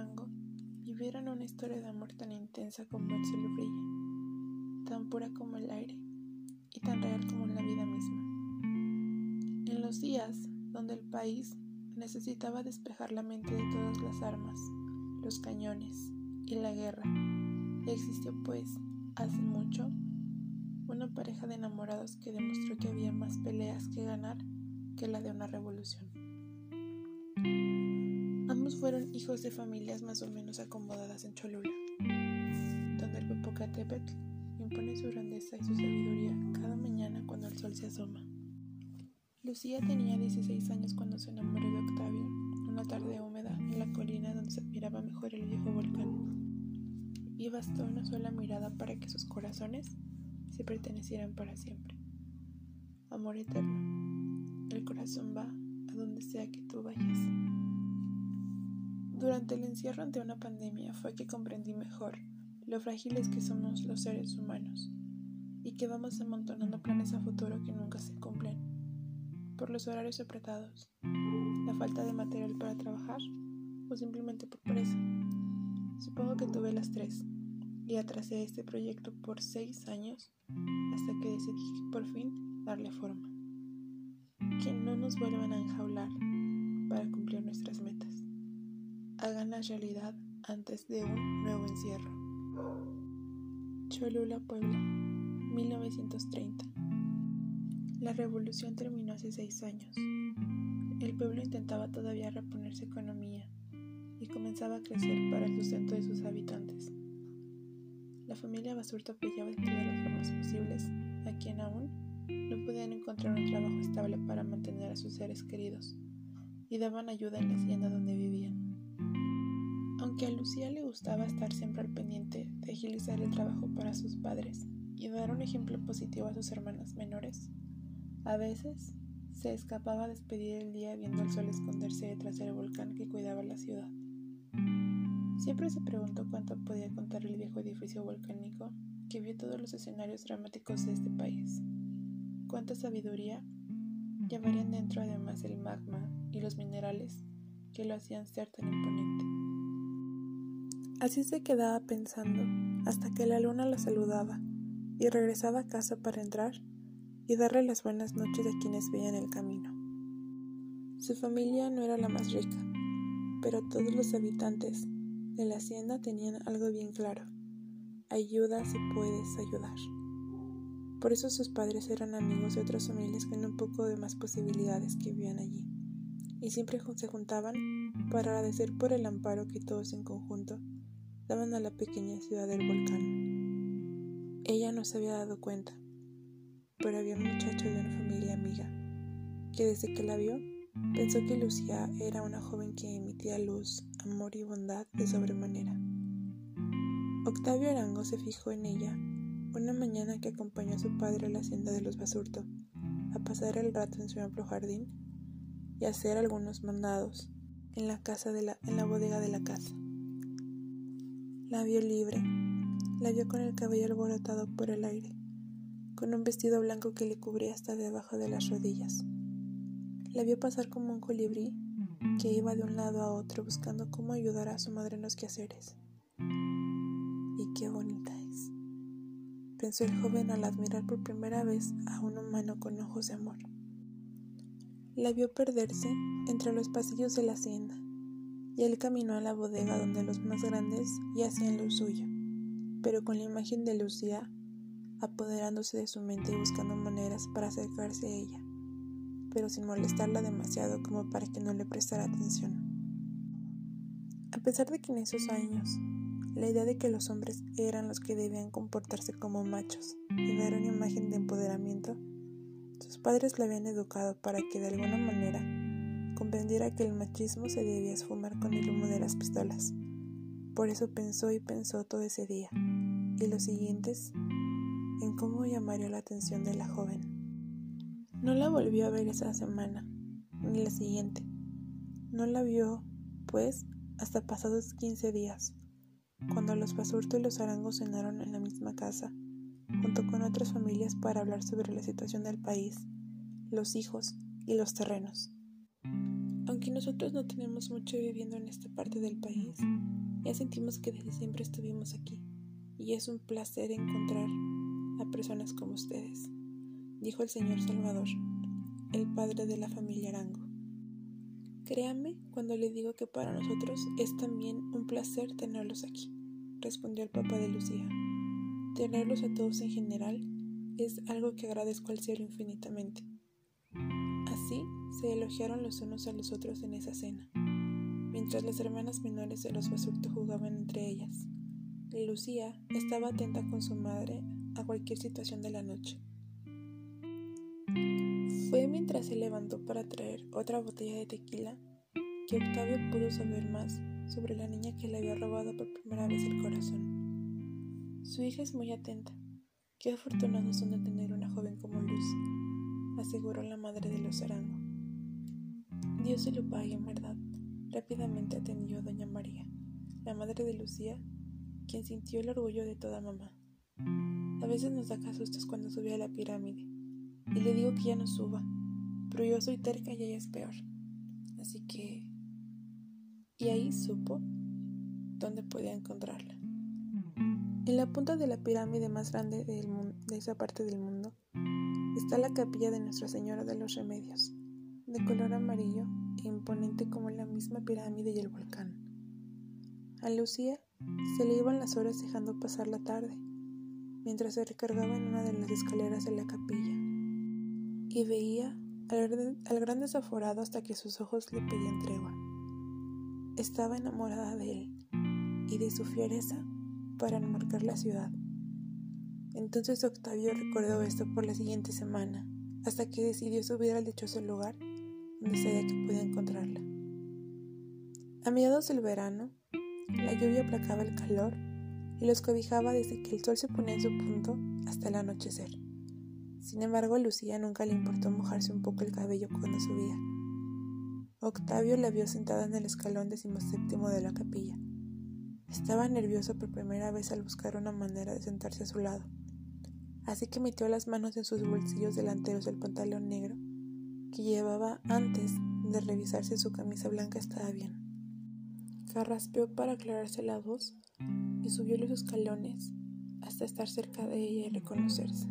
Arango vivieron una historia de amor tan intensa como el sol brilla, tan pura como el aire y tan real como la vida misma. En los días donde el país necesitaba despejar la mente de todas las armas, los cañones y la guerra, existió pues, hace mucho, una pareja de enamorados que demostró que había más peleas que ganar que la de una revolución. Ambos fueron hijos de familias más o menos acomodadas en Cholula, donde el Popocatépetl impone su grandeza y su sabiduría cada mañana cuando el sol se asoma. Lucía tenía 16 años cuando se enamoró de Octavio, una tarde húmeda en la colina donde se admiraba mejor el viejo volcán. Y bastó una sola mirada para que sus corazones se pertenecieran para siempre. Amor eterno, el corazón va a donde sea que tú vayas. Durante el encierro ante una pandemia fue que comprendí mejor lo frágiles que somos los seres humanos y que vamos amontonando planes a futuro que nunca se cumplen por los horarios apretados, la falta de material para trabajar o simplemente por pereza. Supongo que tuve las tres y atrasé este proyecto por seis años hasta que decidí por fin darle forma. Que no nos vuelvan a enjaular para cumplir nuestras metas hagan la realidad antes de un nuevo encierro. Cholula, Puebla, 1930. La revolución terminó hace seis años. El pueblo intentaba todavía reponer su economía y comenzaba a crecer para el sustento de sus habitantes. La familia Basurto apoyaba de todas las formas posibles a quien aún no podían encontrar un trabajo estable para mantener a sus seres queridos y daban ayuda en la hacienda donde vivían. Aunque a Lucía le gustaba estar siempre al pendiente de agilizar el trabajo para sus padres y dar un ejemplo positivo a sus hermanas menores, a veces se escapaba a despedir el día viendo el sol esconderse detrás del volcán que cuidaba la ciudad. Siempre se preguntó cuánto podía contar el viejo edificio volcánico que vio todos los escenarios dramáticos de este país. Cuánta sabiduría llevarían dentro además el magma y los minerales que lo hacían ser tan imponente. Así se quedaba pensando hasta que la luna la saludaba y regresaba a casa para entrar y darle las buenas noches a quienes veían el camino. Su familia no era la más rica, pero todos los habitantes de la hacienda tenían algo bien claro. Ayuda si puedes ayudar. Por eso sus padres eran amigos de otras familias con un poco de más posibilidades que vivían allí. Y siempre se juntaban para agradecer por el amparo que todos en conjunto daban a la pequeña ciudad del volcán. Ella no se había dado cuenta, pero había un muchacho de una familia amiga que desde que la vio pensó que Lucía era una joven que emitía luz, amor y bondad de sobremanera. Octavio Arango se fijó en ella una mañana que acompañó a su padre a la hacienda de los Basurto a pasar el rato en su amplio jardín y a hacer algunos mandados en la casa de la, en la bodega de la casa. La vio libre, la vio con el cabello alborotado por el aire, con un vestido blanco que le cubría hasta debajo de las rodillas. La vio pasar como un colibrí que iba de un lado a otro buscando cómo ayudar a su madre en los quehaceres. Y qué bonita es, pensó el joven al admirar por primera vez a un humano con ojos de amor. La vio perderse entre los pasillos de la hacienda y él caminó a la bodega donde los más grandes ya hacían lo suyo, pero con la imagen de Lucía apoderándose de su mente y buscando maneras para acercarse a ella, pero sin molestarla demasiado como para que no le prestara atención. A pesar de que en esos años la idea de que los hombres eran los que debían comportarse como machos y dar una imagen de empoderamiento, sus padres la habían educado para que de alguna manera comprendiera que el machismo se debía esfumar con el humo de las pistolas. Por eso pensó y pensó todo ese día, y los siguientes, en cómo llamaría la atención de la joven. No la volvió a ver esa semana, ni la siguiente. No la vio, pues, hasta pasados 15 días, cuando los Basurto y los Arangos cenaron en la misma casa, junto con otras familias para hablar sobre la situación del país, los hijos y los terrenos. Aunque nosotros no tenemos mucho viviendo en esta parte del país, ya sentimos que desde siempre estuvimos aquí y es un placer encontrar a personas como ustedes, dijo el señor Salvador, el padre de la familia Arango. Créame cuando le digo que para nosotros es también un placer tenerlos aquí, respondió el papá de Lucía. Tenerlos a todos en general es algo que agradezco al cielo infinitamente. Así se elogiaron los unos a los otros en esa cena, mientras las hermanas menores de los basurto jugaban entre ellas. Lucía estaba atenta con su madre a cualquier situación de la noche. Fue mientras se levantó para traer otra botella de tequila que Octavio pudo saber más sobre la niña que le había robado por primera vez el corazón. Su hija es muy atenta. Qué afortunados son de tener una joven como Luz, aseguró la madre de los Arango. Dios se lo pague, en verdad, rápidamente atendió doña María, la madre de Lucía, quien sintió el orgullo de toda mamá. A veces nos saca sustos cuando sube a la pirámide, y le digo que ya no suba, pero yo soy terca y ella es peor. Así que... Y ahí supo dónde podía encontrarla. En la punta de la pirámide más grande de esa parte del mundo está la capilla de Nuestra Señora de los Remedios, de color amarillo e imponente como la misma pirámide y el volcán. A Lucía se le iban las horas dejando pasar la tarde, mientras se recargaba en una de las escaleras de la capilla, y veía al, al gran desaforado hasta que sus ojos le pedían tregua. Estaba enamorada de él y de su fiereza para enmarcar la ciudad. Entonces Octavio recordó esto por la siguiente semana, hasta que decidió subir al dichoso lugar donde sabía que podía encontrarla. A mediados del verano, la lluvia aplacaba el calor y los cobijaba desde que el sol se ponía en su punto hasta el anochecer. Sin embargo, a Lucía nunca le importó mojarse un poco el cabello cuando subía. Octavio la vio sentada en el escalón decimoséptimo de la capilla. Estaba nervioso por primera vez al buscar una manera de sentarse a su lado, así que metió las manos en sus bolsillos delanteros del pantalón negro que llevaba antes de revisar si su camisa blanca estaba bien. Carraspeó para aclararse la voz y subió los escalones hasta estar cerca de ella y reconocerse.